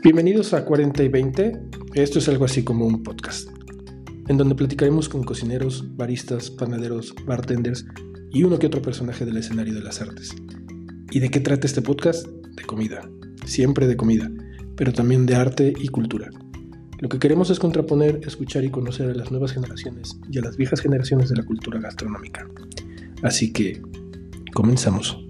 Bienvenidos a 40 y 20. Esto es algo así como un podcast, en donde platicaremos con cocineros, baristas, panaderos, bartenders y uno que otro personaje del escenario de las artes. ¿Y de qué trata este podcast? De comida, siempre de comida, pero también de arte y cultura. Lo que queremos es contraponer, escuchar y conocer a las nuevas generaciones y a las viejas generaciones de la cultura gastronómica. Así que, comenzamos.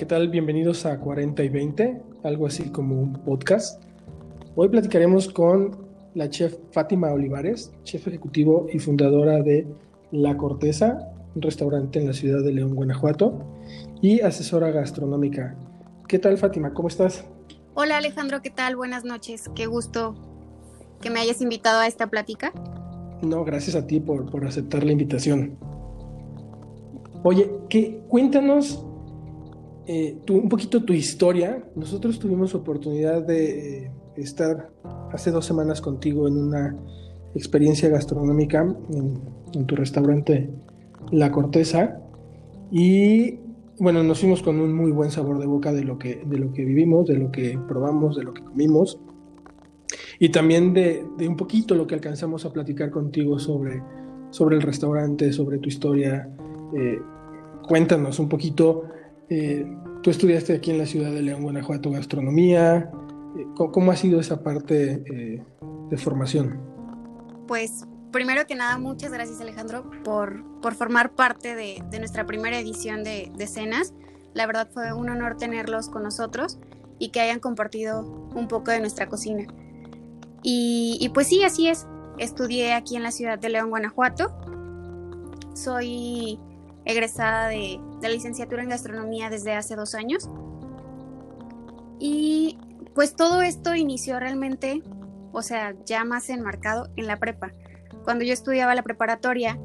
¿Qué tal? Bienvenidos a 40 y 20, algo así como un podcast. Hoy platicaremos con la chef Fátima Olivares, chef ejecutivo y fundadora de La Corteza, un restaurante en la ciudad de León, Guanajuato, y asesora gastronómica. ¿Qué tal, Fátima? ¿Cómo estás? Hola, Alejandro, ¿qué tal? Buenas noches. Qué gusto que me hayas invitado a esta plática. No, gracias a ti por, por aceptar la invitación. Oye, ¿qué, cuéntanos eh, un poquito tu historia. Nosotros tuvimos oportunidad de eh, estar hace dos semanas contigo en una experiencia gastronómica en, tu restaurante La Corteza y bueno, nos fuimos con un muy buen sabor de boca de lo que, de lo que vivimos, de lo que probamos, de lo que comimos y también de, un poquito lo que alcanzamos a platicar contigo sobre, sobre el restaurante, sobre tu historia. Eh, cuéntanos un poquito eh, tú estudiaste aquí en la ciudad de León, Guanajuato, gastronomía. Eh, ¿Cómo, ha sido esa parte eh, de formación? Pues primero que nada, muchas gracias Alejandro por, por formar parte de, nuestra primera edición de, de, Cenas. La verdad fue un honor tenerlos con nosotros y que hayan compartido un poco de nuestra cocina. Y, y pues sí, así es. Estudié aquí en la ciudad de León, Guanajuato. Soy egresada de, la licenciatura en gastronomía desde hace dos años. Y pues todo esto inició realmente, o sea, ya más enmarcado en la prepa. Cuando yo estudiaba la preparatoria,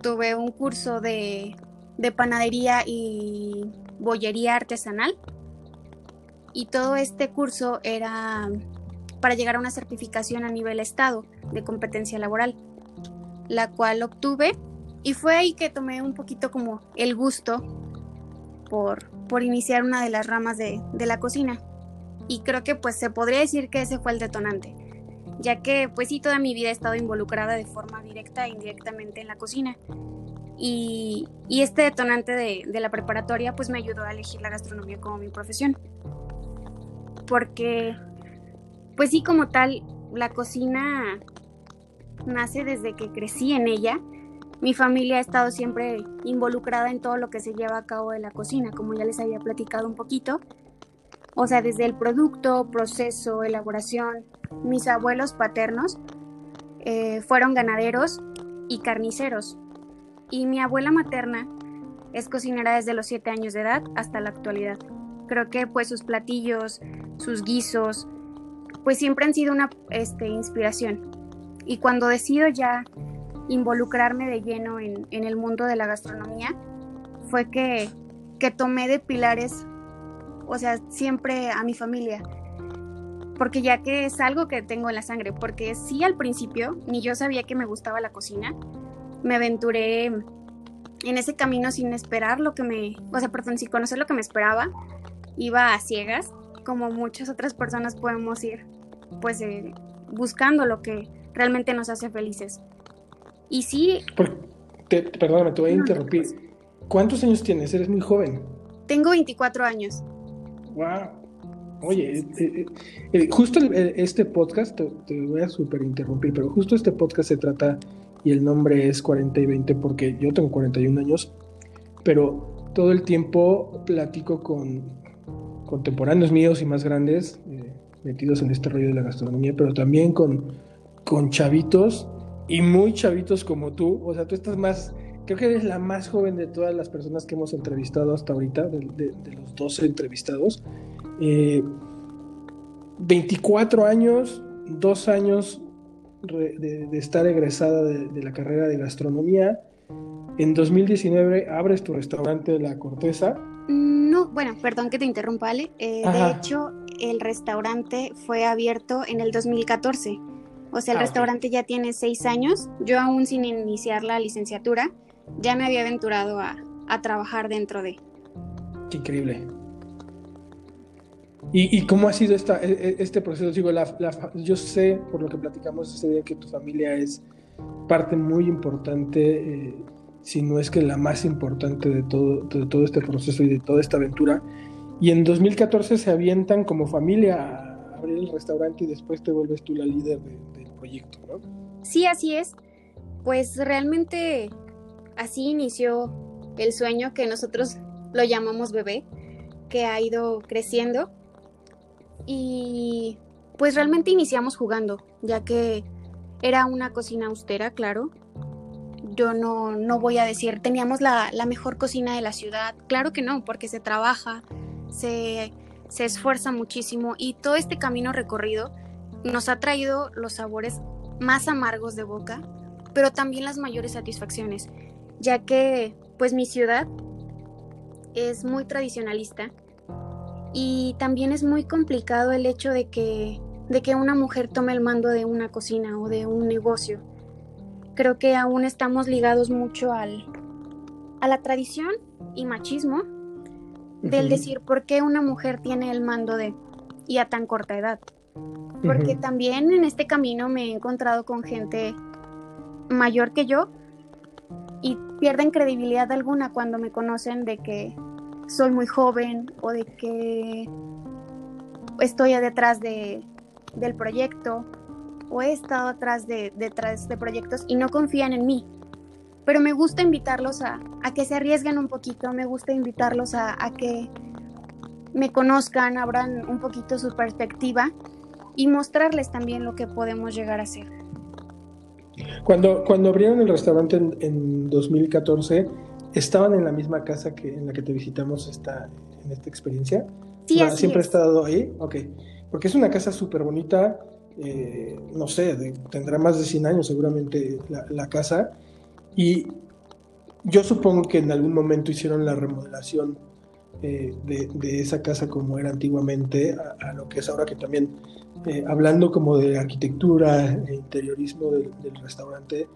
tuve un curso de, de panadería y bollería artesanal. Y todo este curso era para llegar a una certificación a nivel estado de competencia laboral, la cual obtuve y fue ahí que tomé un poquito como el gusto por, por iniciar una de las ramas de, la cocina. Y creo que pues se podría decir que ese fue el detonante, ya que pues sí toda mi vida he estado involucrada de forma directa e indirectamente en la cocina. Y, este detonante de, de, la preparatoria pues me ayudó a elegir la gastronomía como mi profesión. Porque pues sí como tal, la cocina nace desde que crecí en ella mi familia ha estado siempre involucrada en todo lo que se lleva a cabo de la cocina, como ya les había platicado un poquito. O sea, desde el producto, proceso, elaboración. Mis abuelos paternos eh, fueron ganaderos y carniceros. Y mi abuela materna es cocinera desde los 7 años de edad hasta la actualidad. Creo que pues sus platillos, sus guisos, pues siempre han sido una este, inspiración. Y cuando decido ya involucrarme de lleno en, el mundo de la gastronomía fue que, tomé de pilares, o sea, siempre a mi familia, porque ya que es algo que tengo en la sangre, porque sí al principio ni yo sabía que me gustaba la cocina, me aventuré en ese camino sin esperar lo que me, o sea, perdón, sin conocer lo que me esperaba, iba a ciegas, como muchas otras personas podemos ir, pues eh, buscando lo que realmente nos hace felices. Y sí... perdóname, te voy a interrumpir. ¿Cuántos años tienes? Eres muy joven. Tengo 24 años. Wow. Oye, eh, eh, eh, justo este podcast, te, voy a súper interrumpir, pero justo este podcast se trata y el nombre es 40 y 20 porque yo tengo 41 años, pero todo el tiempo platico con contemporáneos míos y más grandes, metidos en este rollo de la gastronomía, pero también con, con chavitos y muy chavitos como tú. O sea, tú estás más, creo que eres la más joven de todas las personas que hemos entrevistado hasta ahorita, de, los 12 entrevistados. 24 eh, años, dos años de, estar egresada de, la carrera de gastronomía. En 2019 abres tu restaurante La Corteza. No, bueno, perdón que te interrumpa, Ale. Eh, de hecho, el restaurante fue abierto en el 2014. O sea, el Ah, restaurante ya tiene seis años. Yo aún sin iniciar la licenciatura, ya me había aventurado a, a trabajar dentro de. Qué increíble. ¿Y, y cómo ha sido esta, e- e- este proceso? Digo, la- la- yo sé, por lo que platicamos ese día, que tu familia es parte muy importante, eh, si no es que la más importante de todo, de todo este proceso y de toda esta aventura. Y en 2014 se avientan como familia a abrir el restaurante y después te vuelves tú la líder de- proyecto, ¿no? Sí, así es. Pues realmente así inició el sueño que nosotros lo llamamos bebé, que ha ido creciendo. Y pues realmente iniciamos jugando, ya que era una cocina austera, claro. Yo no, no voy a decir, teníamos la, la mejor cocina de la ciudad. Claro que no, porque se trabaja, se, se esfuerza muchísimo y todo este camino recorrido nos ha traído los sabores más amargos de boca, pero también las mayores satisfacciones, ya que pues mi ciudad es muy tradicionalista y también es muy complicado el hecho de que de que una mujer tome el mando de una cocina o de un negocio. Creo que aún estamos ligados mucho al a la tradición y machismo del decir por qué una mujer tiene el mando de y a tan corta edad. Porque también en este camino me he encontrado con gente mayor que yo y pierden credibilidad alguna cuando me conocen de que soy muy joven o de que estoy detrás de, del proyecto o he estado atrás de, detrás de proyectos y no confían en mí. Pero me gusta invitarlos a, a que se arriesguen un poquito, me gusta invitarlos a, a que me conozcan, abran un poquito su perspectiva y mostrarles también lo que podemos llegar a hacer. Cuando, cuando abrieron el restaurante en, en 2014, ¿estaban en la misma casa que en la que te visitamos esta, en esta experiencia? Sí, así ¿Siempre es. ha estado ahí? Ok. Porque es una casa súper bonita, eh, no sé, de- tendrá más de 100 años seguramente la, la casa. Y yo supongo que en algún momento hicieron la remodelación eh, de, de esa casa como era antiguamente a, a lo que es ahora que también, eh, hablando como de arquitectura e interiorismo del, restaurante,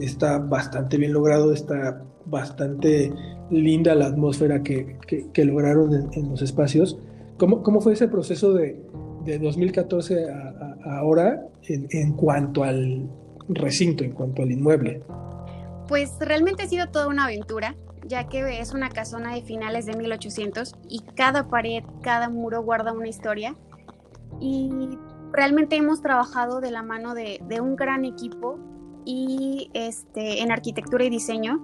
está bastante bien logrado, está bastante linda la atmósfera que, que- lograron en, los espacios. ¿Cómo, cómo fue ese proceso de, de 2014 a, a- a ahora en, en cuanto al recinto, en cuanto al inmueble? Pues realmente ha sido toda una aventura, ya que es una casona de finales de 1800 y cada pared, cada muro guarda una historia. Y realmente hemos trabajado de la mano de, de un gran equipo y este, en arquitectura y diseño.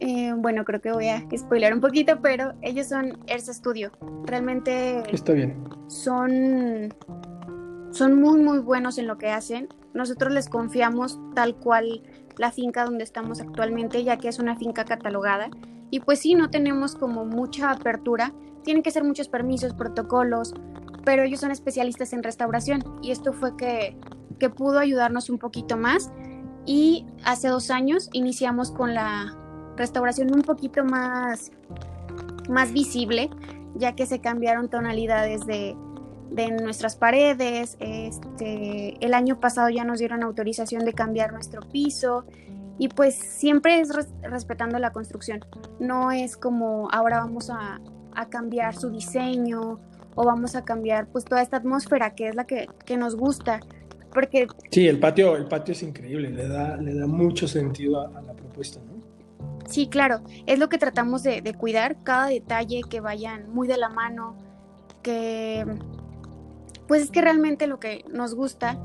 Eh, bueno, creo que voy a spoiler un poquito, pero ellos son Ersa Studio. Realmente Está bien. son, son muy, muy buenos en lo que hacen. Nosotros les confiamos tal cual la finca donde estamos actualmente, ya que es una finca catalogada. Y pues sí, no tenemos como mucha apertura. Tienen que ser muchos permisos, protocolos, pero ellos son especialistas en restauración. Y esto fue que, que pudo ayudarnos un poquito más. Y hace dos años iniciamos con la restauración un poquito más, más visible, ya que se cambiaron tonalidades de, de nuestras paredes. Este, el año pasado ya nos dieron autorización de cambiar nuestro piso y pues siempre es res- respetando la construcción. No es como ahora vamos a, a cambiar su diseño o vamos a cambiar pues toda esta atmósfera que es la que, que nos gusta. Porque Sí, el patio, el patio es increíble, le da, le da mucho sentido a, a la propuesta, ¿no? Sí, claro, es lo que tratamos de, de cuidar, cada detalle que vayan muy de la mano, que pues es que realmente lo que nos gusta,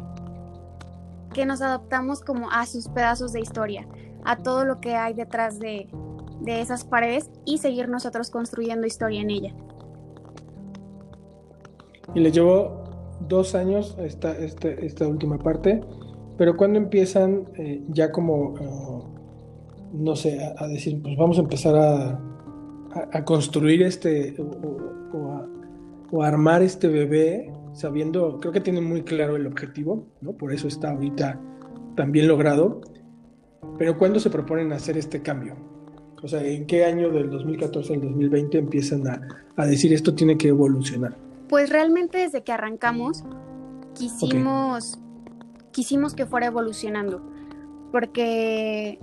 que nos adaptamos como a sus pedazos de historia, a todo lo que hay detrás de, de esas paredes y seguir nosotros construyendo historia en ella. Y le llevó dos años esta, esta, última parte, pero cuando empiezan eh, ya como, eh, no sé, a, decir, pues vamos a empezar a, construir este o, a, armar este bebé, sabiendo, creo que tienen muy claro el objetivo, ¿no? Por eso está ahorita tan bien logrado, pero ¿cuándo se proponen hacer este cambio? O sea, ¿en qué año del 2014 al 2020 empiezan a decir esto tiene que evolucionar? Pues realmente desde que arrancamos quisimos, quisimos que fuera evolucionando, porque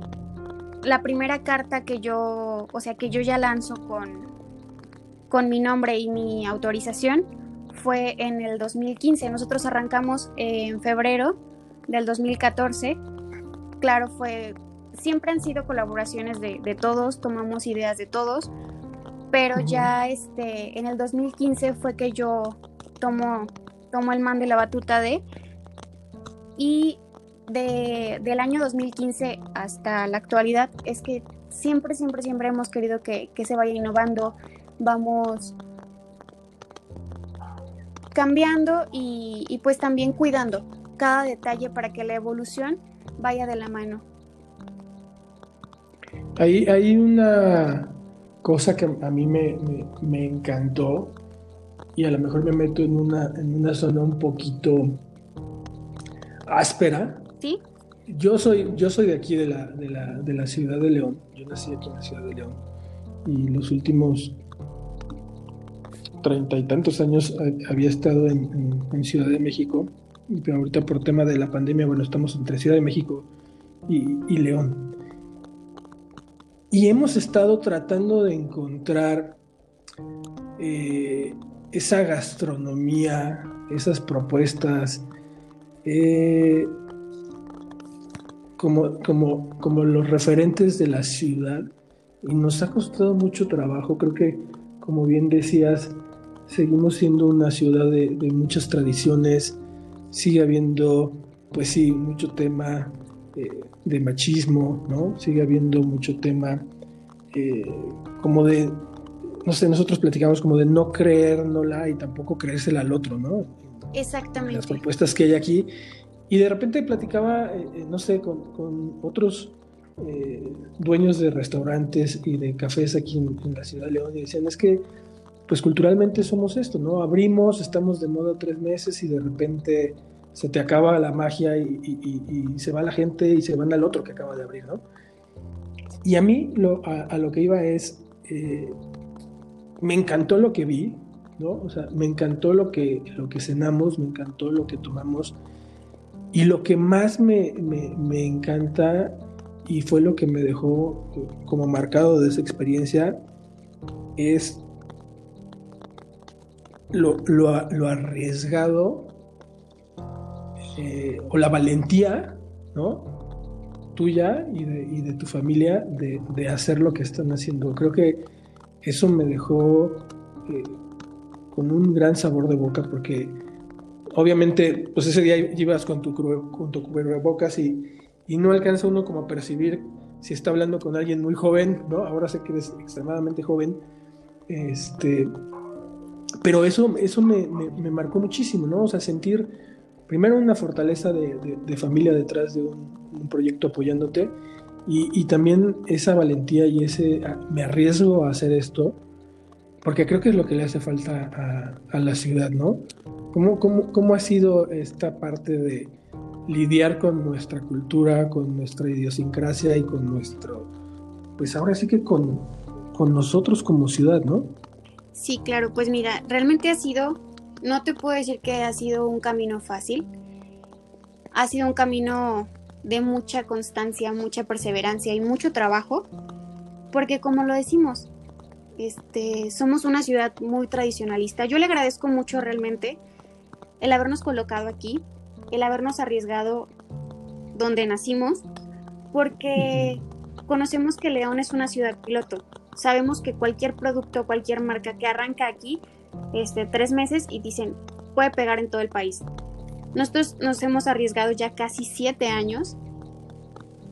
la primera carta que yo, o sea, que yo ya lanzo con, con mi nombre y mi autorización fue en el 2015. Nosotros arrancamos en febrero del 2014. Claro, fue siempre han sido colaboraciones de, todos, tomamos ideas de todos, pero ya este en el 2015 fue que yo tomo, tomo el mando y la batuta de y de, del año 2015 hasta la actualidad es que siempre, siempre, siempre hemos querido que, que se vaya innovando, vamos cambiando y, y, pues también cuidando cada detalle para que la evolución vaya de la mano. Hay, hay una cosa que a mí me, me, encantó y a lo mejor me meto en una, en una zona un poquito áspera. ¿Sí? Yo soy, yo soy de aquí, de la, de, la, de la ciudad de León. Yo nací aquí en la ciudad de León. Y los últimos treinta y tantos años había estado en, en, Ciudad de México. Pero ahorita por tema de la pandemia, bueno, estamos entre Ciudad de México y, y León. Y hemos estado tratando de encontrar eh, esa gastronomía, esas propuestas, eh, como, como, como los referentes de la ciudad. Y nos ha costado mucho trabajo. Creo que, como bien decías, seguimos siendo una ciudad de, de muchas tradiciones. Sigue habiendo, pues sí, mucho tema eh, de machismo, ¿no? Sigue habiendo mucho tema eh, como de, no sé, nosotros platicamos como de no creérnola y tampoco creérsela al otro, ¿no? Exactamente. Las propuestas que hay aquí. Y de repente platicaba, eh, no sé, con, otros dueños de restaurantes y de cafés aquí en, en, la ciudad de León y decían, es que, pues culturalmente somos esto, ¿no? Abrimos, estamos de moda tres meses y de repente se te acaba la magia y, se va la gente y se van al otro que acaba de abrir, ¿no? Y a mí lo, a, lo que iba es, eh, me encantó lo que vi, ¿no? O sea, me encantó lo que, lo que cenamos, me encantó lo que tomamos. Y lo que más me, me, encanta y fue lo que me dejó como marcado de esa experiencia es lo, lo, lo arriesgado eh, o la valentía, ¿no? Tuya y de, tu familia de, hacer lo que están haciendo. Creo que eso me dejó eh, con un gran sabor de boca porque obviamente pues ese día ibas con tu, con tu cubrebocas y, y no alcanza uno como a percibir si está hablando con alguien muy joven, ¿no? Ahora sé que eres extremadamente joven, este, pero eso, eso me, me marcó muchísimo, ¿no? O sea, sentir primero una fortaleza de, familia detrás de un, proyecto apoyándote y, también esa valentía y ese ah, me arriesgo a hacer esto porque creo que es lo que le hace falta a, la ciudad, ¿no? ¿Cómo, cómo, cómo ha sido esta parte de lidiar con nuestra cultura, con nuestra idiosincrasia y con nuestro, pues ahora sí que con, con nosotros como ciudad, ¿no? Sí, claro, pues mira, realmente ha sido no te puedo decir que ha sido un camino fácil. Ha sido un camino de mucha constancia, mucha perseverancia y mucho trabajo, porque como lo decimos, este, somos una ciudad muy tradicionalista. Yo le agradezco mucho realmente el habernos colocado aquí, el habernos arriesgado donde nacimos, porque conocemos que León es una ciudad piloto. Sabemos que cualquier producto, cualquier marca que arranca aquí este, tres meses y dicen, puede pegar en todo el país. Nosotros nos hemos arriesgado ya casi siete años,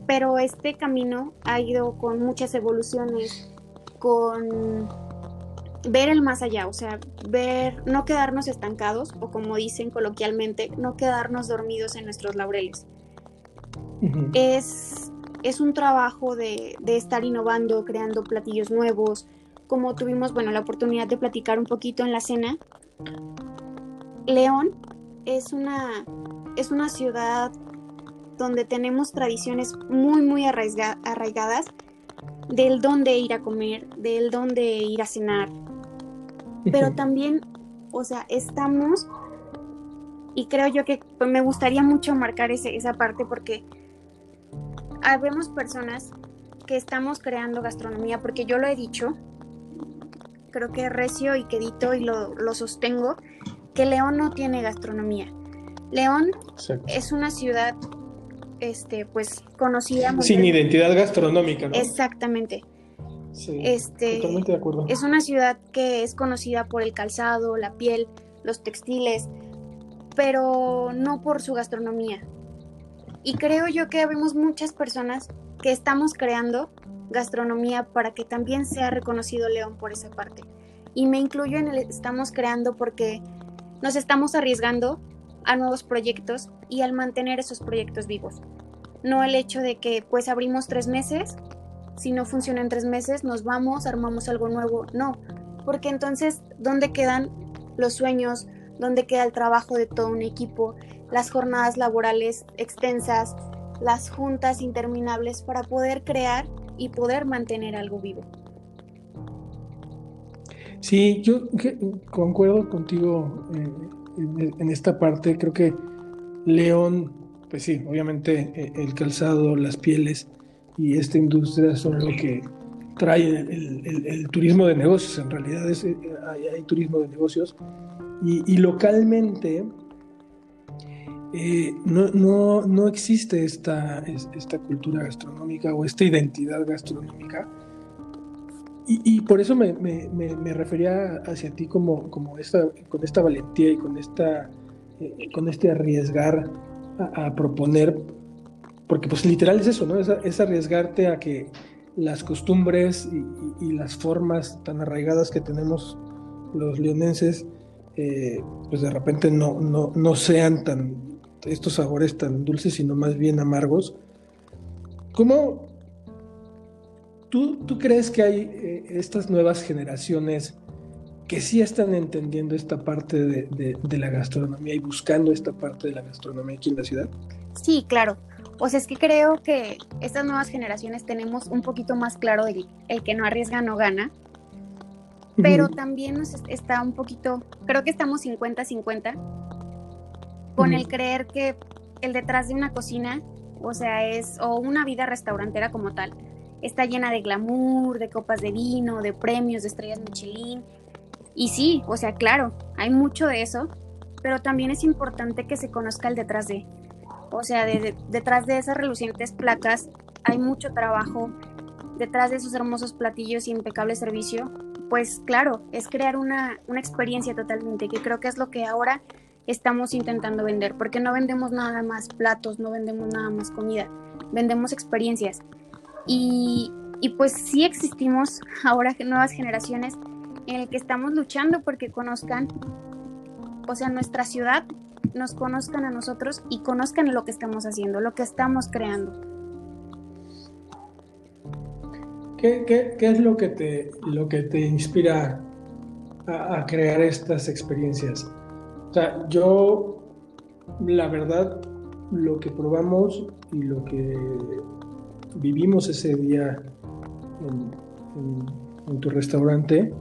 pero este camino ha ido con muchas evoluciones, con ver el más allá, o sea, ver, no quedarnos estancados, o como dicen coloquialmente, no quedarnos dormidos en nuestros laureles. es, es un trabajo de, de estar innovando, creando platillos nuevos, como tuvimos, bueno, la oportunidad de platicar un poquito en la cena, León es una, es una ciudad donde tenemos tradiciones muy, muy arraigadas del dónde ir a comer, del dónde ir a cenar, pero también O sea, estamos, y creo yo que pues, me gustaría mucho marcar ese, esa parte porque habemos personas que estamos creando gastronomía, porque yo lo he dicho, creo que recio y quedito y lo, lo sostengo, que León no tiene gastronomía. León es una ciudad este pues conocida sin identidad gastronómica, ¿no? Exactamente. este, totalmente de acuerdo. Es una ciudad que es conocida por el calzado, la piel, los textiles, pero no por su gastronomía. Y creo yo que vemos muchas personas que estamos creando gastronomía para que también sea reconocido León por esa parte. Y me incluyo en el estamos creando porque nos estamos arriesgando a nuevos proyectos y al mantener esos proyectos vivos. No el hecho de que pues abrimos tres meses, si no funciona en tres meses nos vamos, armamos algo nuevo, no, porque entonces ¿dónde quedan los sueños? ¿Dónde queda el trabajo de todo un equipo? Las jornadas laborales extensas, las juntas interminables para poder crear y poder mantener algo vivo. Sí, yo concuerdo contigo eh, en, esta parte. Creo que León, pues sí, obviamente eh, el calzado, las pieles y esta industria son lo que trae el, turismo de negocios. En realidad eh, hay, turismo de negocios. Y, localmente no, no, existe esta, esta cultura gastronómica o esta identidad gastronómica y, por eso me, refería hacia ti como, como esta, con esta valentía y con, esta, eh, con este arriesgar a, proponer, porque pues literal es eso, ¿no? Es, arriesgarte a que las costumbres y, las formas tan arraigadas que tenemos los leonenses, eh, pues de repente no, no, no sean tan, estos sabores tan dulces, sino más bien amargos. ¿Cómo, ¿Tú, crees que hay eh, estas nuevas generaciones que sí están entendiendo esta parte de, la gastronomía y buscando esta parte de la gastronomía aquí en la ciudad? Sí, claro. O sea, es que creo que estas nuevas generaciones tenemos un poquito más claro el, el que no arriesga no gana, pero también nos está un poquito, creo que estamos 50-50 con el creer que el detrás de una cocina, o sea, es, o una vida restaurantera como tal, está llena de glamour, de copas de vino, de premios, de estrellas Michelin. Y sí, o sea, claro, hay mucho de eso, pero también es importante que se conozca el detrás de. O sea, detrás de esas relucientes placas hay mucho trabajo, detrás de esos hermosos platillos y impecable servicio, pues claro, es crear una, una experiencia totalmente, que creo que es lo que ahora estamos intentando vender, porque no vendemos nada más platos, no vendemos nada más comida, vendemos experiencias. Y, pues sí existimos ahora nuevas generaciones en el que estamos luchando porque conozcan, o sea, nuestra ciudad, nos conozcan a nosotros y conozcan lo que estamos haciendo, lo que estamos creando. ¿Qué, es lo que te, lo que te inspira a, a, crear estas experiencias? O sea, yo, la verdad, lo que probamos y lo que vivimos ese día en, tu restaurante,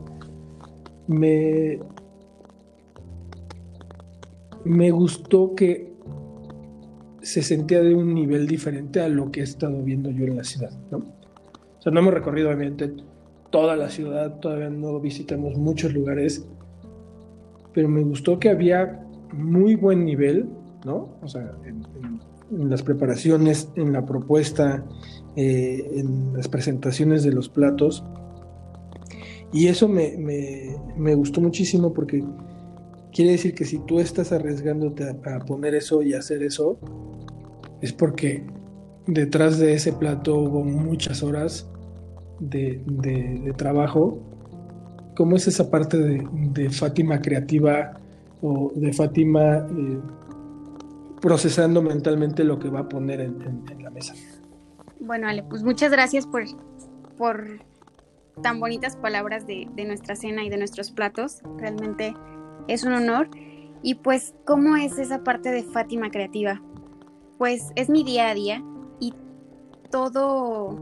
me, me gustó que se sentía de un nivel diferente a lo que he estado viendo yo en la ciudad, ¿no? O sea, no hemos recorrido obviamente toda la ciudad, todavía no visitamos muchos lugares, pero me gustó que había muy buen nivel, ¿no? O sea, en, las preparaciones, en la propuesta, eh, en las presentaciones de los platos. Y eso me, me, gustó muchísimo porque quiere decir que si tú estás arriesgándote a, poner eso y hacer eso, es porque detrás de ese plato hubo muchas horas de, de, trabajo. ¿Cómo es esa parte de, Fátima creativa o de Fátima eh, procesando mentalmente lo que va a poner en, la mesa. Bueno, Ale, pues muchas gracias por, por tan bonitas palabras de, nuestra cena y de nuestros platos. Realmente es un honor. Y pues, ¿cómo es esa parte de Fátima Creativa? Pues es mi día a día y todo,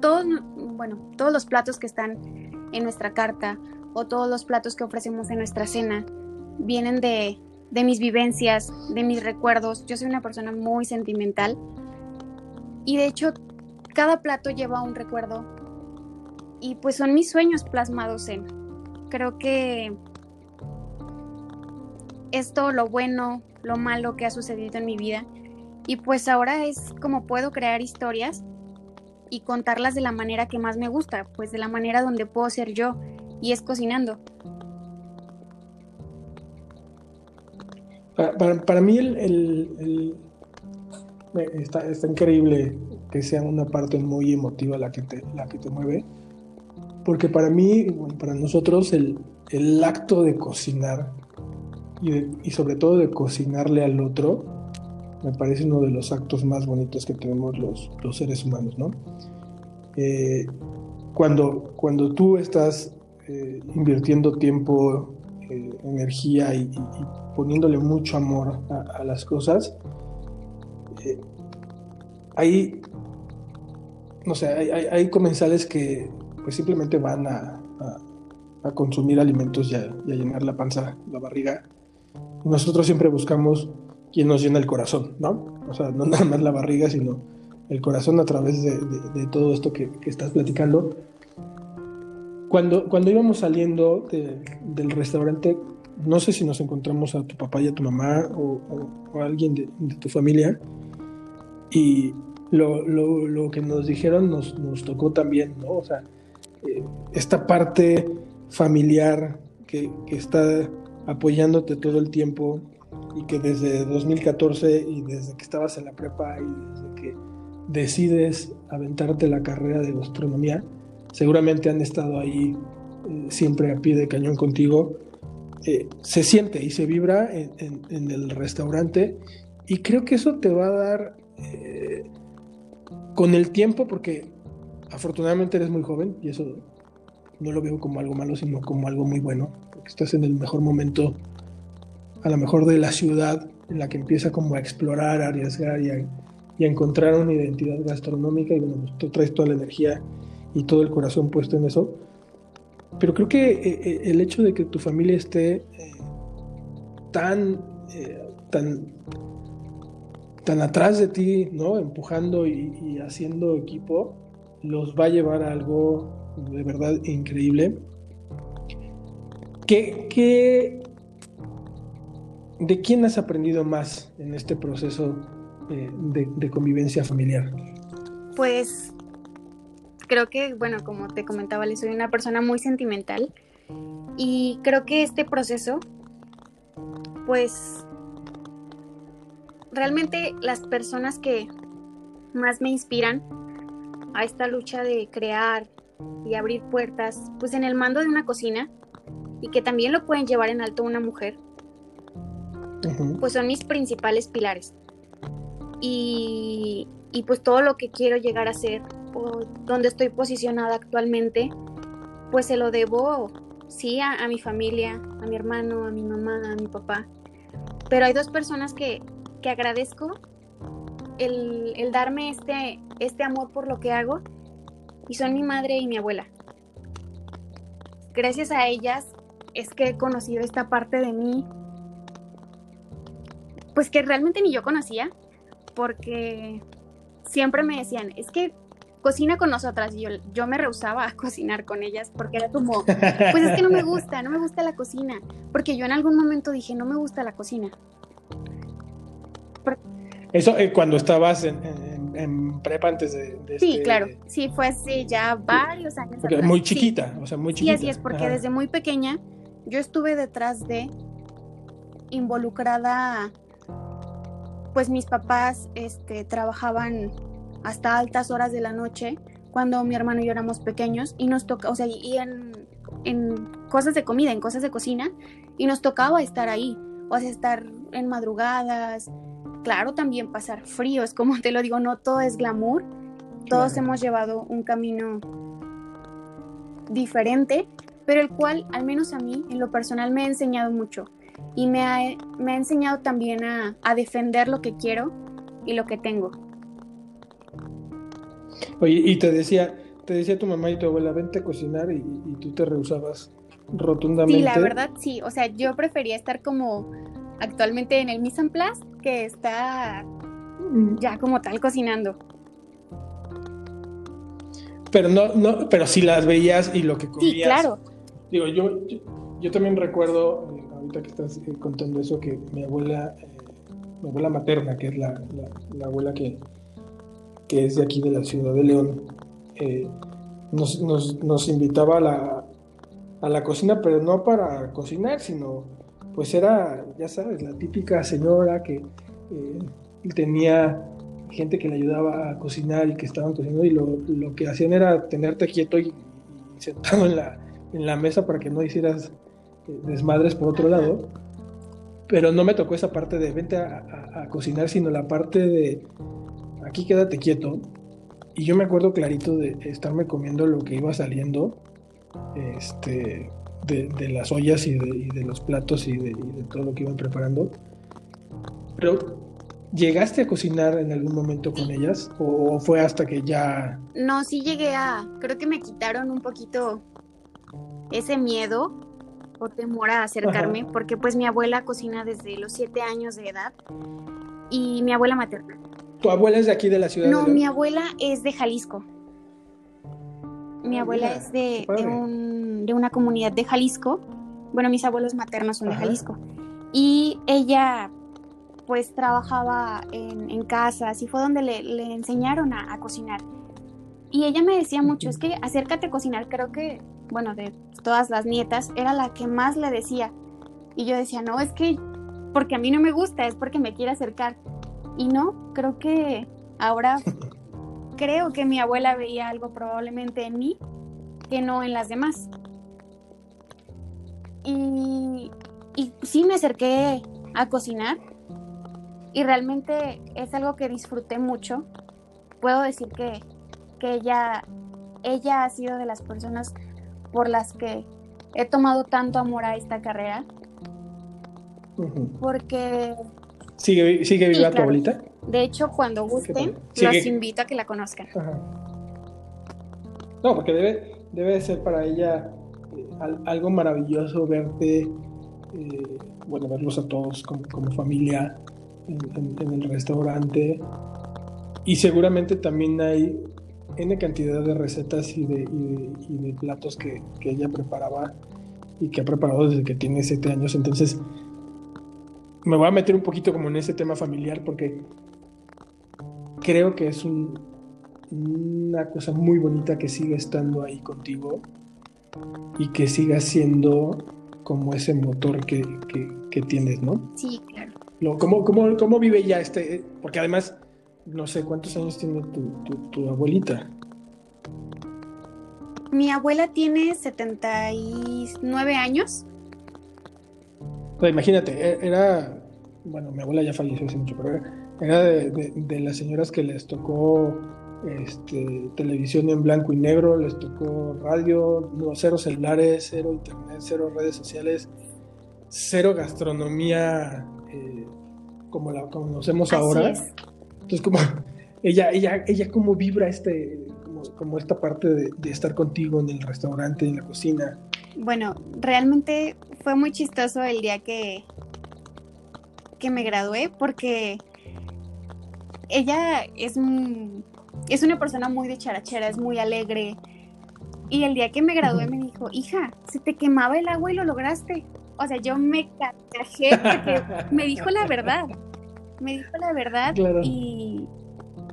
todo, bueno, todos los platos que están en nuestra carta o todos los platos que ofrecemos en nuestra cena vienen de, de mis vivencias, de mis recuerdos. Yo soy una persona muy sentimental y de hecho cada plato lleva un recuerdo y pues son mis sueños plasmados en. Creo que esto, lo bueno, lo malo que ha sucedido en mi vida y pues ahora es como puedo crear historias y contarlas de la manera que más me gusta, pues de la manera donde puedo ser yo y es cocinando. Para, mí el, está, increíble que sea una parte muy emotiva la que te, la que te mueve, porque para mí, para nosotros, el, el acto de cocinar y, y, sobre todo de cocinarle al otro, me parece uno de los actos más bonitos que tenemos los, los seres humanos, ¿no? Eh, cuando, cuando tú estás eh, invirtiendo tiempo, eh, energía y, poniéndole mucho amor a, las cosas, hay, no sé, hay, comensales que pues simplemente van a, consumir alimentos y a, llenar la panza, la barriga. nosotros siempre buscamos quien nos llena el corazón, ¿no? O sea, no nada más la barriga, sino el corazón a través de, todo esto que, estás platicando. Cuando, cuando íbamos saliendo del restaurante, no sé si nos encontramos a tu papá y a tu mamá o, a alguien de, tu familia, y lo, que nos dijeron nos, tocó también, ¿no? O sea, eh, esta parte familiar que, que está apoyándote todo el tiempo y que desde 2014 y desde que estabas en la prepa y desde que decides aventarte la carrera de gastronomía, seguramente han estado ahí eh, siempre a pie de cañón contigo. Eh, se siente y se vibra en, el restaurante y creo que eso te va a dar eh, con el tiempo porque afortunadamente eres muy joven y eso no lo veo como algo malo sino como algo muy bueno porque estás en el mejor momento a lo mejor de la ciudad en la que empieza como a explorar, a arriesgar y a, y a encontrar una identidad gastronómica y bueno, pues, tú traes toda la energía y todo el corazón puesto en eso. Pero creo que eh, eh, el hecho de que tu familia esté eh, tan, tan, tan atrás de ti, ¿no? Empujando y, haciendo equipo, los va a llevar a algo de verdad increíble. ¿Qué, qué, ¿De quién has aprendido más en este proceso eh, de, convivencia familiar? Pues creo que, bueno, como te comentaba, le soy una persona muy sentimental y creo que este proceso, pues realmente las personas que más me inspiran a esta lucha de crear y abrir puertas, pues en el mando de una cocina y que también lo pueden llevar en alto una mujer, pues son mis principales pilares y, pues todo lo que quiero llegar a ser o donde estoy posicionada actualmente, pues se lo debo, sí, a, mi familia, a mi hermano, a mi mamá, a mi papá. Pero hay dos personas que, agradezco el, el, darme este, este amor por lo que hago y son mi madre y mi abuela. Gracias a ellas es que he conocido esta parte de mí, pues que realmente ni yo conocía, porque siempre me decían, es que cocina con nosotras y yo, yo me rehusaba a cocinar con ellas porque era como, pues es que no me gusta, no me gusta la cocina, porque yo en algún momento dije, no me gusta la cocina. Eso eh, cuando estabas en, prepa antes de... sí, este claro, sí, fue hace ya varios años. Muy chiquita, o sea, muy chiquita. Sí, así es, porque desde muy pequeña yo estuve detrás de involucrada pues mis papás este, trabajaban hasta altas horas de la noche cuando mi hermano y yo éramos pequeños y nos toca, o sea, y en, cosas de comida, en cosas de cocina, y nos tocaba estar ahí, o sea, estar en madrugadas, claro, también pasar frío, es como te lo digo, no todo es glamour, todos hemos llevado un camino diferente, pero el cual, al menos a mí, en lo personal, me ha enseñado mucho y me ha, me ha enseñado también a, a, defender lo que quiero y lo que tengo. Oye, y te decía, te decía tu mamá y tu abuela, vente a cocinar y, tú te rehusabas. rotundamente. Sí, la verdad sí. O sea, yo prefería estar como actualmente en el mise en place que está ya como tal cocinando. Pero no, no, pero si las veías y lo que comías. Sí, claro. Digo, yo, yo, también recuerdo, ahorita que estás eh, contando eso, que mi abuela, eh, mi abuela materna, que es la, la, abuela que, que, es de aquí de la ciudad de León, nos, nos, nos, invitaba a la, a la cocina, pero no para cocinar, sino pues era, ya sabes, la típica señora que tenía gente que le ayudaba a cocinar y que estaban cocinando y lo, lo que hacían era tenerte quieto y, sentado en la, en la, mesa para que no hicieras eh, desmadres por otro lado. Pero no me tocó esa parte de vente a, cocinar, sino la parte de aquí quédate quieto. Y yo me acuerdo clarito de estarme comiendo lo que iba saliendo este, de, de las ollas y de, y de, los platos y de, y de todo lo que iban preparando. Pero ¿Llegaste a cocinar en algún momento con ellas o fue hasta que ya... No, sí llegué a... Creo que me quitaron un poquito ese miedo o temor a acercarme, porque pues mi abuela cocina desde los siete años de edad y mi abuela materna. ¿Tu abuela es de aquí de la ciudad? No, mi abuela es de Jalisco. Mi ah, abuela es de, de, una comunidad de Jalisco. Bueno, mis abuelos maternos son de Jalisco. Y ella pues trabajaba en, en casas y fue donde le, enseñaron a, cocinar. Y ella me decía mucho, es que acércate a cocinar, creo que, bueno, de todas las nietas, era la que más le decía. Y yo decía, no, es que porque a mí no me gusta, es porque me quiere acercar. Y no, creo que ahora, creo que mi abuela veía algo probablemente en mí que no en las demás. Y, y sí me acerqué a cocinar, y realmente es algo que disfruté mucho. Puedo decir que, ella, ella ha sido de las personas por las que he tomado tanto amor a esta carrera. Porque... ¿Sigue, sigue viva tu abuelita? De hecho, cuando gusten, los invito a que la conozcan. No, porque debe, debe de ser para ella eh, algo maravilloso verte, eh, bueno, verlos a todos como, como familia, en, el restaurante. Y seguramente también hay N cantidad de recetas y de, de, platos que, que, ella preparaba y que ha preparado desde que tiene 7 años. Entonces, me voy a meter un poquito como en ese tema familiar porque creo que es un, una cosa muy bonita que siga estando ahí contigo y que siga siendo como ese motor que, que, que tienes, ¿no? Sí, claro. ¿Cómo, cómo, cómo vive ya este? Porque además, no sé cuántos años tiene tu, abuelita. Mi abuela tiene 79 años. imagínate, e, era, bueno, mi abuela ya falleció hace mucho, pero era, de, las señoras que les tocó este, televisión en blanco y negro, les tocó radio, no, cero celulares, cero internet, cero redes sociales, cero gastronomía eh, como la conocemos ahora. Entonces, como ella, ella, ella como vibra este, como, esta parte de, estar contigo en el restaurante, en la cocina. Bueno, realmente fue muy chistoso el día que, que me gradué porque ella es, es una persona muy de charachera, es muy alegre. Y el día que me gradué me dijo, hija, se te quemaba el agua y lo lograste o sea, yo me carcajé porque me dijo la verdad. Me dijo la verdad y,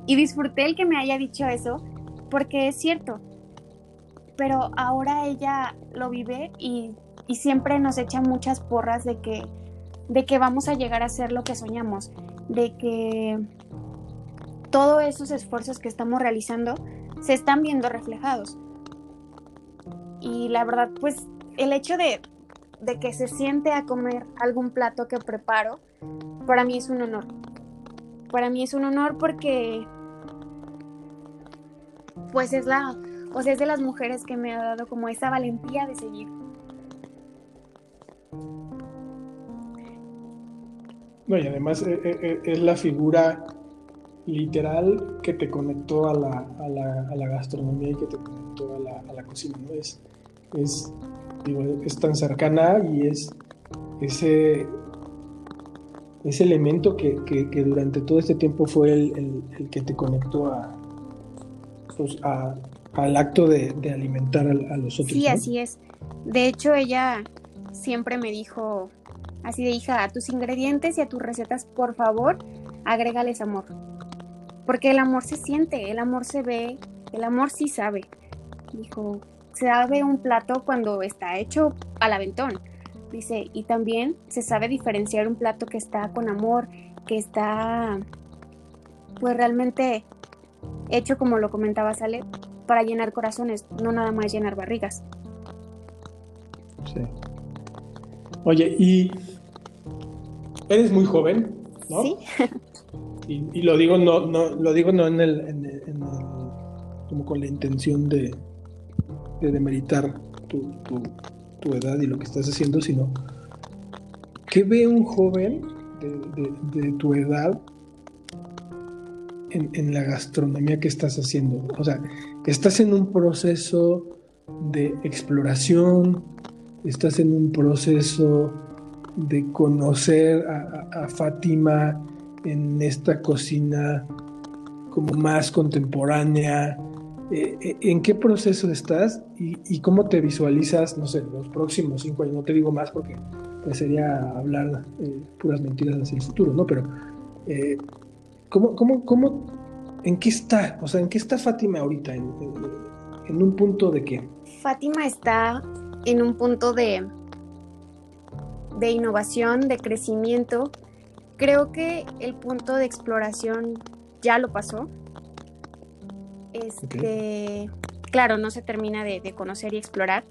disfruté el que me haya dicho eso porque es cierto. Pero ahora ella lo vive y, siempre nos echa muchas porras de que, de que vamos a llegar a ser lo que soñamos, de que todos esos esfuerzos que estamos realizando se están viendo reflejados. Y la verdad, pues el hecho de, de que se siente a comer algún plato que preparo, para mí es un honor. Para mí es un honor porque pues es la o sea, es de las mujeres que me ha dado como esa valentía de seguir. No, y además eh, eh, eh, es, la figura literal que te conectó a la, a la, gastronomía y que te conectó a la, cocina, ¿no? Es, es es tan cercana y es ese, ese elemento que, durante todo este tiempo fue el, que te conectó pues, a, al acto de, alimentar a, los otros. Sí, así es. De hecho, ella siempre me dijo, así de hija, a tus ingredientes y a tus recetas, por favor, agrégales amor. Porque el amor se siente, el amor se ve, el amor sí sabe. Dijo, se sabe un plato cuando está hecho al aventón. Dice, y también se sabe diferenciar un plato que está con amor, que está pues realmente hecho como lo comentaba Sale, para llenar corazones, no nada más llenar barrigas. Sí. Oye, y eres muy joven, ¿no? Sí. y, lo digo no, no, lo digo no en el, en el, como con la intención de, de demeritar tu, tu, tu, edad y lo que estás haciendo, sino ¿qué ve un joven de, tu edad en, en, la gastronomía que estás haciendo? O sea, estás en un proceso de exploración, estás en un proceso de conocer a, Fátima en esta cocina como más contemporánea. Eh, eh, ¿En qué proceso estás y, cómo te visualizas, no sé, los próximos cinco años? No te digo más porque pues, sería hablar eh, puras mentiras hacia el futuro, ¿no? Pero, ¿cómo, cómo, cómo, en qué está? O sea, ¿en qué está Fátima ahorita? ¿En, en un punto de qué? Fátima está en un punto de, de innovación, de crecimiento. Creo que el punto de exploración ya lo pasó. Este, Claro, no se termina de, conocer y explorar,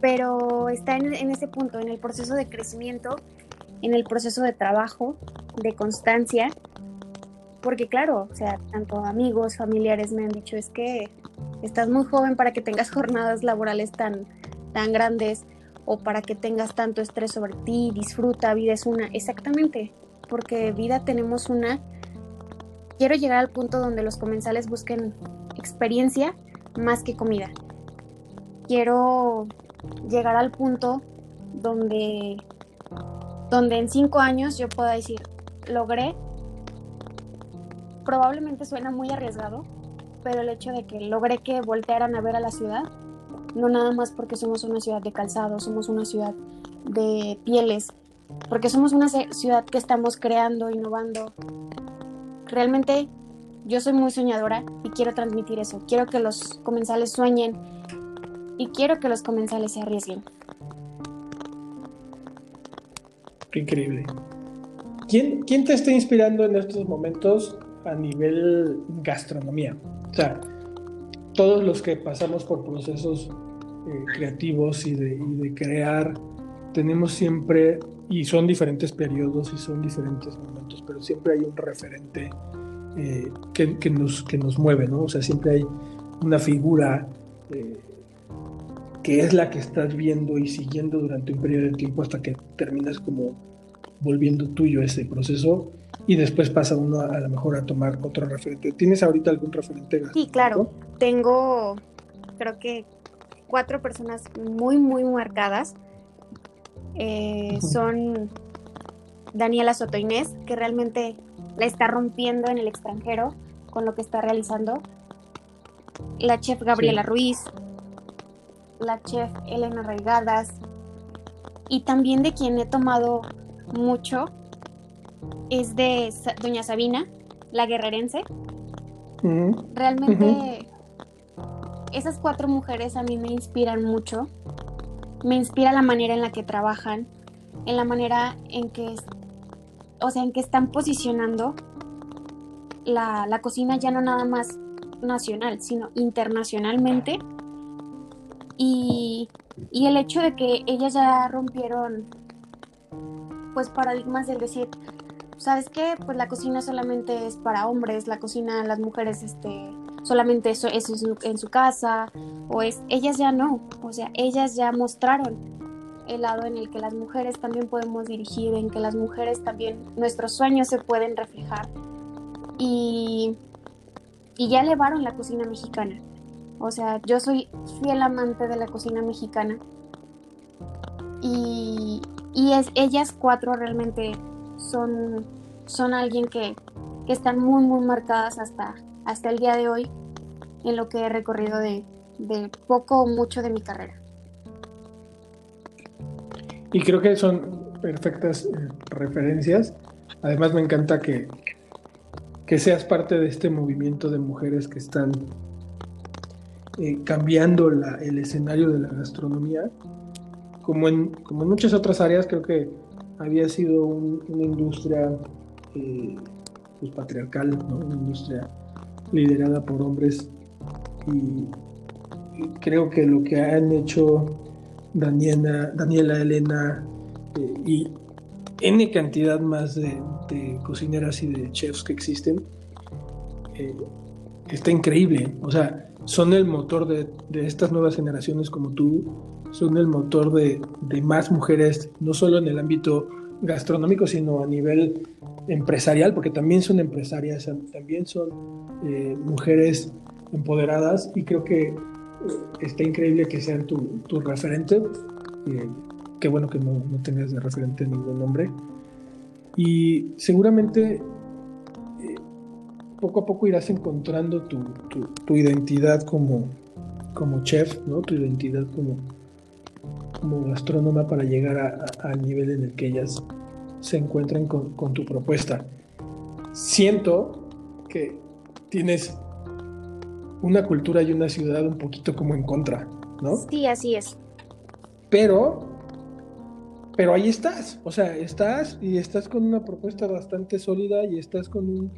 pero está en, en ese punto, en el proceso de crecimiento, en el proceso de trabajo, de constancia, porque claro, o sea, tanto amigos, familiares me han dicho, es que estás muy joven para que tengas jornadas laborales tan, tan grandes o para que tengas tanto estrés sobre ti, disfruta, vida es una, exactamente, porque vida tenemos una. Quiero llegar al punto donde los comensales busquen experiencia más que comida. Quiero llegar al punto donde, donde en cinco años yo pueda decir, logré, probablemente suena muy arriesgado, pero el hecho de que logré que voltearan a ver a la ciudad no nada más porque somos una ciudad de calzado, somos una ciudad de pieles, porque somos una ciudad que estamos creando, innovando. Realmente yo soy muy soñadora y quiero transmitir eso. Quiero que los comensales sueñen y quiero que los comensales se arriesguen. Increíble. ¿Quién, ¿Quién te está inspirando en estos momentos a nivel gastronomía? O sea, todos los que pasamos por procesos eh, creativos y de, crear, tenemos siempre, y son diferentes periodos y son diferentes momentos, pero siempre hay un referente eh, que, nos, que nos mueve, ¿no? O sea, siempre hay una figura eh, que es la que estás viendo y siguiendo durante un periodo de tiempo hasta que terminas como volviendo tuyo ese proceso y después pasa uno a, lo mejor a tomar otro referente. ¿Tienes ahorita algún referente? Sí, claro. Tengo, creo que cuatro personas muy, muy marcadas. Eh, son Daniela Soto Inés, que realmente la está rompiendo en el extranjero con lo que está realizando. La chef Gabriela Ruiz, la chef Elena Reigadas, y también de quien he tomado mucho es de Doña Sabina, la guerrerense. Realmente esas cuatro mujeres a mí me inspiran mucho. Me inspira la manera en la que trabajan, en la manera en que, o sea, en que están posicionando la, la cocina ya no nada más nacional, sino internacionalmente. Y, y el hecho de que ellas ya rompieron pues paradigmas del decir, ¿sabes qué? Pues la cocina solamente es para hombres, la cocina las mujeres este solamente eso, es en su casa o es ellas ya no, o sea, ellas ya mostraron el lado en el que las mujeres también podemos dirigir, en que las mujeres también nuestros sueños se pueden reflejar y y ya elevaron la cocina mexicana. O sea, yo soy fiel amante de la cocina mexicana Y, y es, ellas cuatro realmente son, son alguien que, que están muy, muy marcadas hasta, hasta el día de hoy en lo que he recorrido de, poco o mucho de mi carrera. Y creo que son perfectas eh, referencias. Además me encanta que, que seas parte de este movimiento de mujeres que están eh, cambiando el escenario de la gastronomía. Como en, como en muchas otras áreas, creo que había sido una industria eh, pues, patriarcal, una industria liderada por hombres. Y, creo que lo que han hecho Daniela, Daniela Elena eh, y N cantidad más de, cocineras y de chefs que existen, eh, está increíble. O sea, son el motor de, de, estas nuevas generaciones como tú, son el motor de, de más mujeres, no solo en el ámbito gastronómico, sino a nivel empresarial, porque también son empresarias, también son eh, mujeres empoderadas y creo que eh, está increíble que sean tu, tu referente. Eh, qué bueno que no, no, tengas de referente ningún nombre. Y seguramente poco a poco irás encontrando tu, tu, tu, identidad como, como chef, ¿no? tu identidad como, como gastrónoma para llegar al nivel en el que ellas se encuentran con, con tu propuesta. Siento que tienes una cultura y una ciudad un poquito como en contra, ¿no? Sí, así es. Pero, pero ahí estás, o sea, estás y estás con una propuesta bastante sólida y estás con un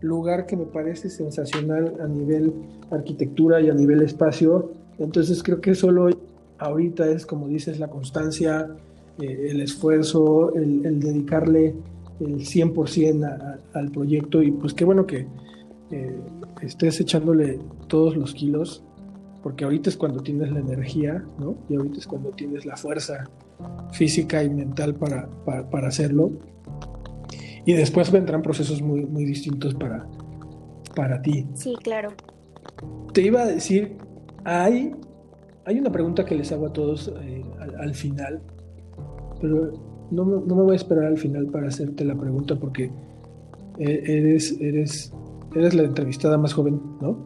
lugar que me parece sensacional a nivel arquitectura y a nivel espacio. Entonces creo que solo ahorita es, como dices, la constancia, eh, el esfuerzo, el, dedicarle el 100% al proyecto y pues qué bueno que eh, estés echándole todos los kilos, porque ahorita es cuando tienes la energía, ¿no? Y ahorita es cuando tienes la fuerza física y mental para, para, hacerlo. Y después vendrán procesos muy, muy distintos para, para ti. Sí, claro. Te iba a decir, hay hay una pregunta que les hago a todos eh, al, final, pero no, no, me voy a esperar al final para hacerte la pregunta porque eh, eres, eres, eres la entrevistada más joven, ¿no?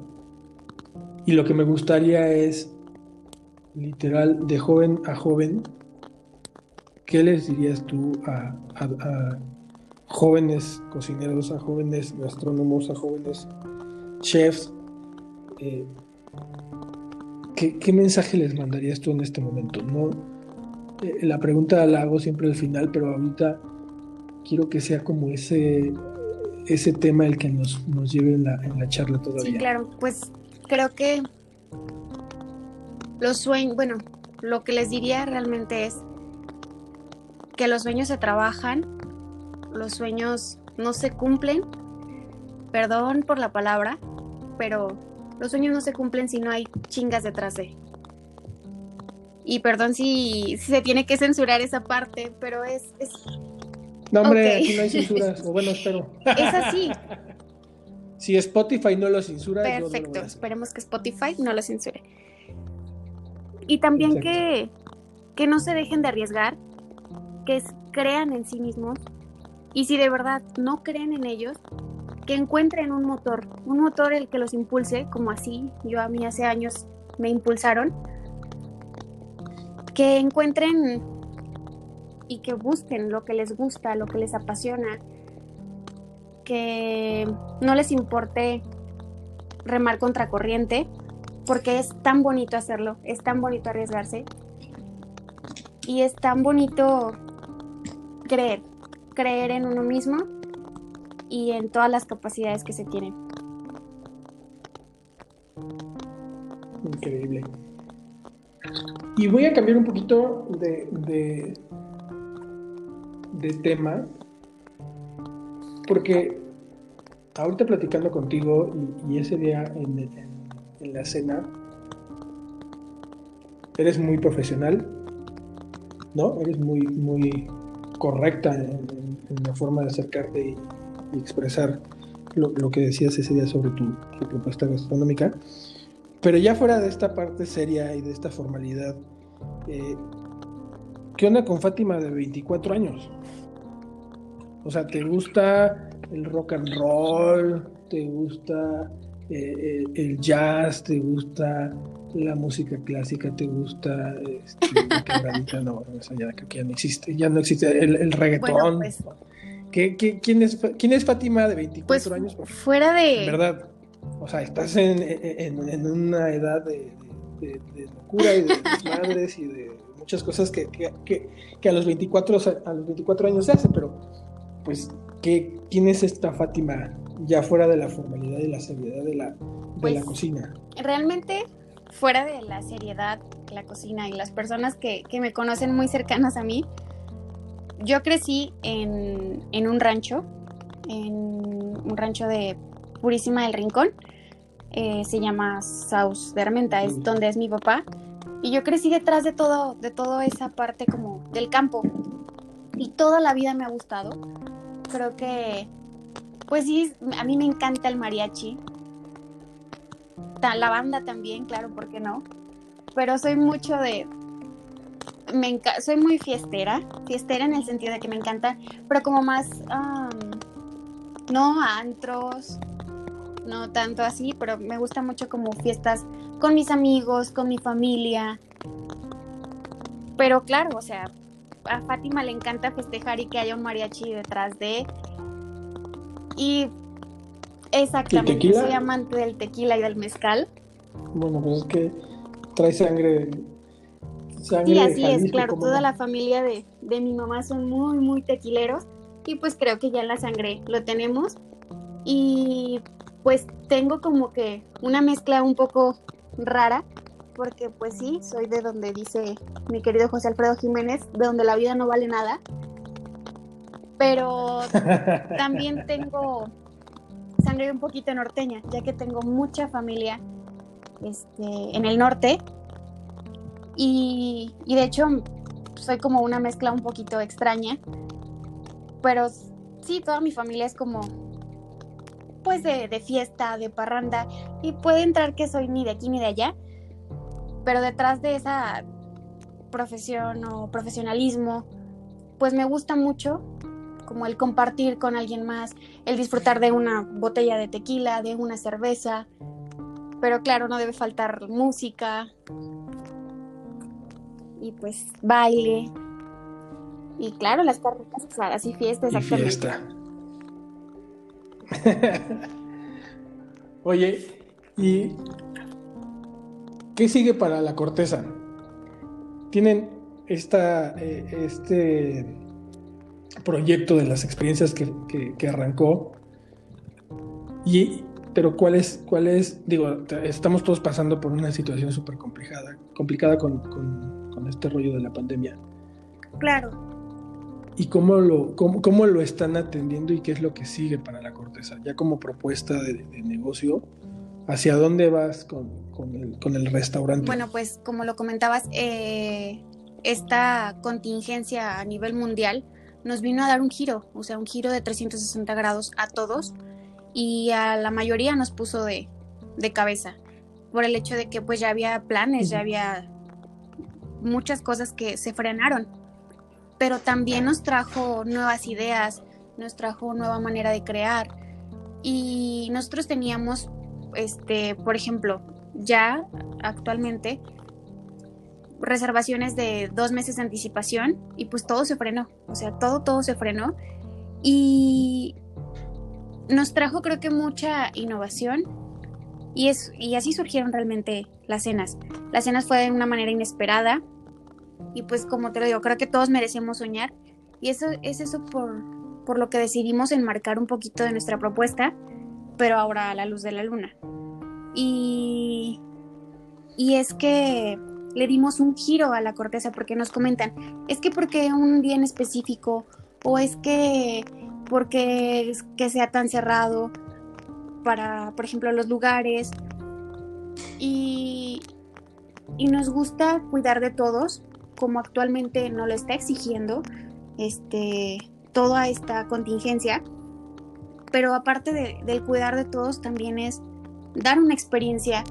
Y lo que me gustaría es, literal, de joven a joven, ¿qué les dirías tú a, jóvenes cocineros, a jóvenes gastrónomos, a jóvenes chefs? Eh, ¿qué, mensaje les mandarías tú en este momento? No, la pregunta la hago siempre al final, pero ahorita quiero que sea como ese, ese tema el que nos, nos lleve en la, en la charla todavía. Sí, claro, pues creo que los sueños, bueno, lo que les diría realmente es que los sueños se trabajan, los sueños no se cumplen, perdón por la palabra, pero los sueños no se cumplen si no hay chingas detrás de. Y perdón si, se tiene que censurar esa parte, pero es... No, hombre, aquí no hay censuras, o bueno, espero. Es así. Si Spotify no lo censura, perfecto. Esperemos que Spotify no lo censure. Y también que, que no se dejen de arriesgar, que crean en sí mismos. Y si de verdad no creen en ellos, que encuentren un motor, un motor el que los impulse, como así yo a mí hace años me impulsaron, que encuentren y que busquen lo que les gusta, lo que les apasiona, que no les importe remar contra corriente, porque es tan bonito hacerlo, es tan bonito arriesgarse y es tan bonito creer, creer en uno mismo y en todas las capacidades que se tienen. Increíble. Y voy a cambiar un poquito de, de, tema, porque ahorita platicando contigo y, ese día en, la cena, eres muy profesional, ¿no? Eres muy, muy correcta en, la forma de acercarte y, expresar lo, que decías ese día sobre tu, propuesta gastronómica. Pero ya fuera de esta parte seria y de esta formalidad, eh, ¿qué onda con Fátima de 24 años? O sea, ¿te gusta el rock and roll? ¿Te gusta eh, eh, el jazz? ¿Te gusta la música clásica? ¿Te gusta este, no, ya creo que ya no existe, ya no existe el, reggaetón. Pues, quién, es, ¿Quién es Fátima de 24 pues, años? Fuera de... verdad, o sea, estás en, en, una edad de, locura y de madres y de muchas cosas que, que, que, a, los 24, a los 24 años se hacen, pero pues, ¿qué, ¿quién es esta Fátima ya fuera de la formalidad y la seriedad de la, de la pues, cocina? Realmente fuera de la seriedad, la cocina y las personas que, me conocen muy cercanas a mí, yo crecí en, un rancho, en un rancho de Purísima del Rincón, eh, se llama Saus de Armenta, es donde es mi papá, y yo crecí detrás de todo, de toda esa parte como del campo, y toda la vida me ha gustado. Creo que, pues sí, a mí me encanta el mariachi, la banda también, claro, ¿por qué no? Pero soy mucho de... Me soy muy fiestera, fiestera en el sentido de que me encanta, pero como más... no antros, no tanto así, pero me gusta mucho como fiestas con mis amigos, con mi familia. Pero claro, o sea, a Fátima le encanta festejar y que haya un mariachi detrás de. Y Exactamente, soy amante del tequila y del mezcal. Bueno, pues es que trae sangre. sí, así es, claro, toda la familia de, de mi mamá son muy, muy tequileros y pues creo que ya en la sangre lo tenemos. Y pues tengo como que una mezcla un poco rara, porque pues sí, soy de donde dice mi querido José Alfredo Jiménez, de donde la vida no vale nada. Pero también tengo sangre un poquito norteña, ya que tengo mucha familia este, en el norte. Y, de hecho soy como una mezcla un poquito extraña. Pero sí, toda mi familia es como pues de, de, fiesta, de parranda, y puede entrar que soy ni de aquí ni de allá, pero detrás de esa profesión o profesionalismo, pues me gusta mucho como el compartir con alguien más, el disfrutar de una botella de tequila, de una cerveza. Pero claro, no debe faltar música y pues baile. Y claro, las carretas asadas y fiestas. Y fiesta. Oye, ¿y qué sigue para la corteza? ¿Tienen esta, eh, este proyecto de las experiencias que, arrancó. Y, pero ¿cuál es, cuál es, digo, estamos todos pasando por una situación súper complicada, complicada con, este rollo de la pandemia. Claro. ¿Y cómo lo, cómo, lo están atendiendo y qué es lo que sigue para la corteza? Ya como propuesta de, negocio, ¿hacia dónde vas con, el, restaurante? Bueno, pues como lo comentabas, eh, esta contingencia a nivel mundial nos vino a dar un giro, o sea, un giro de 360 grados a todos y a la mayoría nos puso de, cabeza por el hecho de que pues ya había planes, ya había muchas cosas que se frenaron, pero también nos trajo nuevas ideas, nos trajo nueva manera de crear. Y nosotros teníamos, este, por ejemplo, ya actualmente reservaciones de dos meses de anticipación y pues todo se frenó, o sea, todo, todo se frenó. Y nos trajo creo que mucha innovación. Y, es, y así surgieron realmente las cenas. Las cenas fue de una manera inesperada y pues como te lo digo, creo que todos merecemos soñar y eso es eso por, por lo que decidimos enmarcar un poquito de nuestra propuesta, pero ahora a la luz de la luna. Y, y es que le dimos un giro a la corteza porque nos comentan, es que porque un día en específico o es que porque que sea tan cerrado para, por ejemplo, los lugares. Y, y nos gusta cuidar de todos, como actualmente no lo está exigiendo este, toda esta contingencia. Pero aparte de, del cuidar de todos, también es dar una experiencia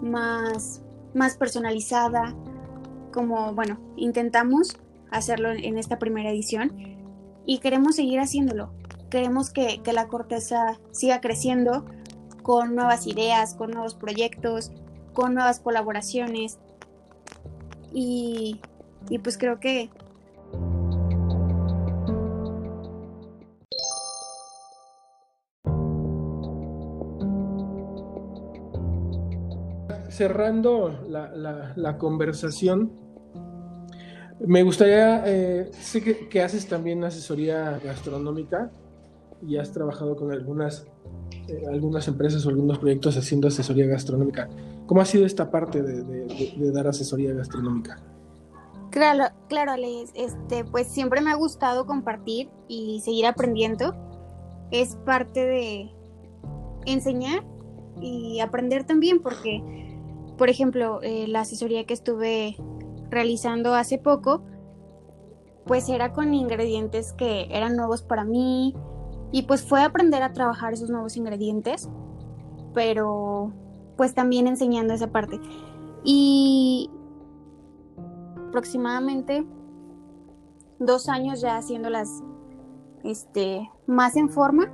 más más personalizada, como, bueno, intentamos hacerlo en esta primera edición y queremos seguir haciéndolo. Queremos que, la corteza siga creciendo con nuevas ideas, con nuevos proyectos, con nuevas colaboraciones. Y, y pues creo que cerrando la, conversación, me gustaría, eh, sé que, haces también asesoría gastronómica y has trabajado con algunas, eh, algunas empresas o algunos proyectos haciendo asesoría gastronómica. ¿Cómo ha sido esta parte de, dar asesoría gastronómica? Claro, claro, este, pues siempre me ha gustado compartir y seguir aprendiendo. Es parte de enseñar y aprender también, porque por ejemplo, eh, la asesoría que estuve realizando hace poco, pues era con ingredientes que eran nuevos para mí y pues fue aprender a trabajar esos nuevos ingredientes, pero pues también enseñando esa parte. Y aproximadamente dos años ya haciéndolas este, más en forma,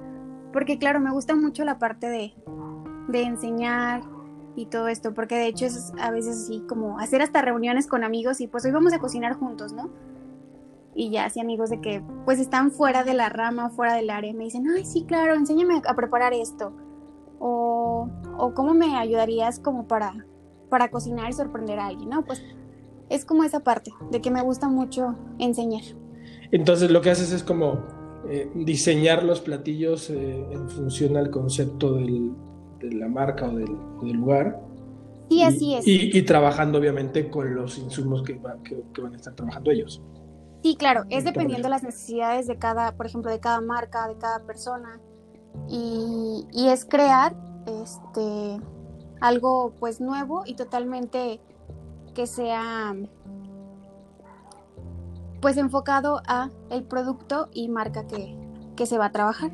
porque claro, me gusta mucho la parte de, de enseñar, y todo esto, porque de hecho es a veces así como hacer hasta reuniones con amigos y pues hoy vamos a cocinar juntos, ¿no? Y ya así amigos de que pues están fuera de la rama, fuera del área, me dicen, ay, sí, claro, enséñame a preparar esto. O, o cómo me ayudarías como para, para cocinar y sorprender a alguien, ¿no? Pues es como esa parte de que me gusta mucho enseñar. Entonces lo que haces es como eh, diseñar los platillos eh, en función al concepto del, de la marca o del, lugar. Sí, así es. Y, trabajando obviamente con los insumos que, que, van a estar trabajando ellos. Sí, claro, es dependiendo de las necesidades de cada, por ejemplo, de cada marca, de cada persona. Y, y, es crear este algo pues nuevo y totalmente que sea pues enfocado a el producto y marca que, que se va a trabajar.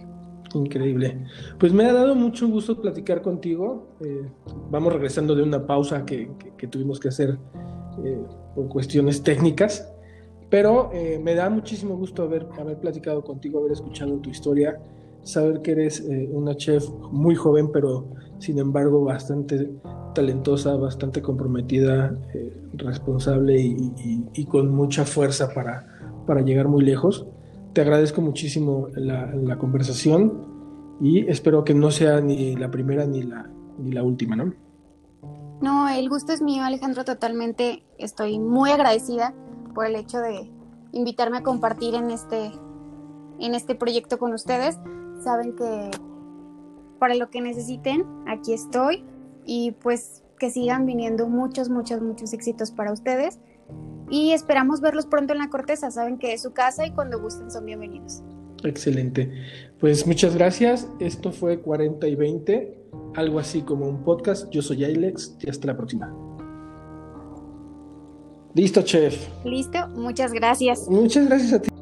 Increíble. Pues me ha dado mucho gusto platicar contigo. Eh, vamos regresando de una pausa que, tuvimos que hacer eh, por cuestiones técnicas, pero eh, me da muchísimo gusto haber, haber platicado contigo, haber escuchado tu historia, saber que eres una chef muy joven, pero sin embargo bastante talentosa, bastante comprometida, responsable y, con mucha fuerza para, para llegar muy lejos. Te agradezco muchísimo la, conversación y espero que no sea ni la primera ni la, ni la última, ¿no? No, el gusto es mío, Alejandro, totalmente. Estoy muy agradecida por el hecho de invitarme a compartir en este, en este proyecto con ustedes. Saben que para lo que necesiten, aquí estoy. Y pues que sigan viniendo muchos, muchos, muchos éxitos para ustedes y esperamos verlos pronto en la corteza. Saben que es su casa y cuando gusten son bienvenidos. Excelente. Pues muchas gracias. Esto fue 40 y 20, algo así como un podcast. Yo soy Ailex y hasta la próxima. Listo, chef. Listo, muchas gracias. Muchas gracias a ti.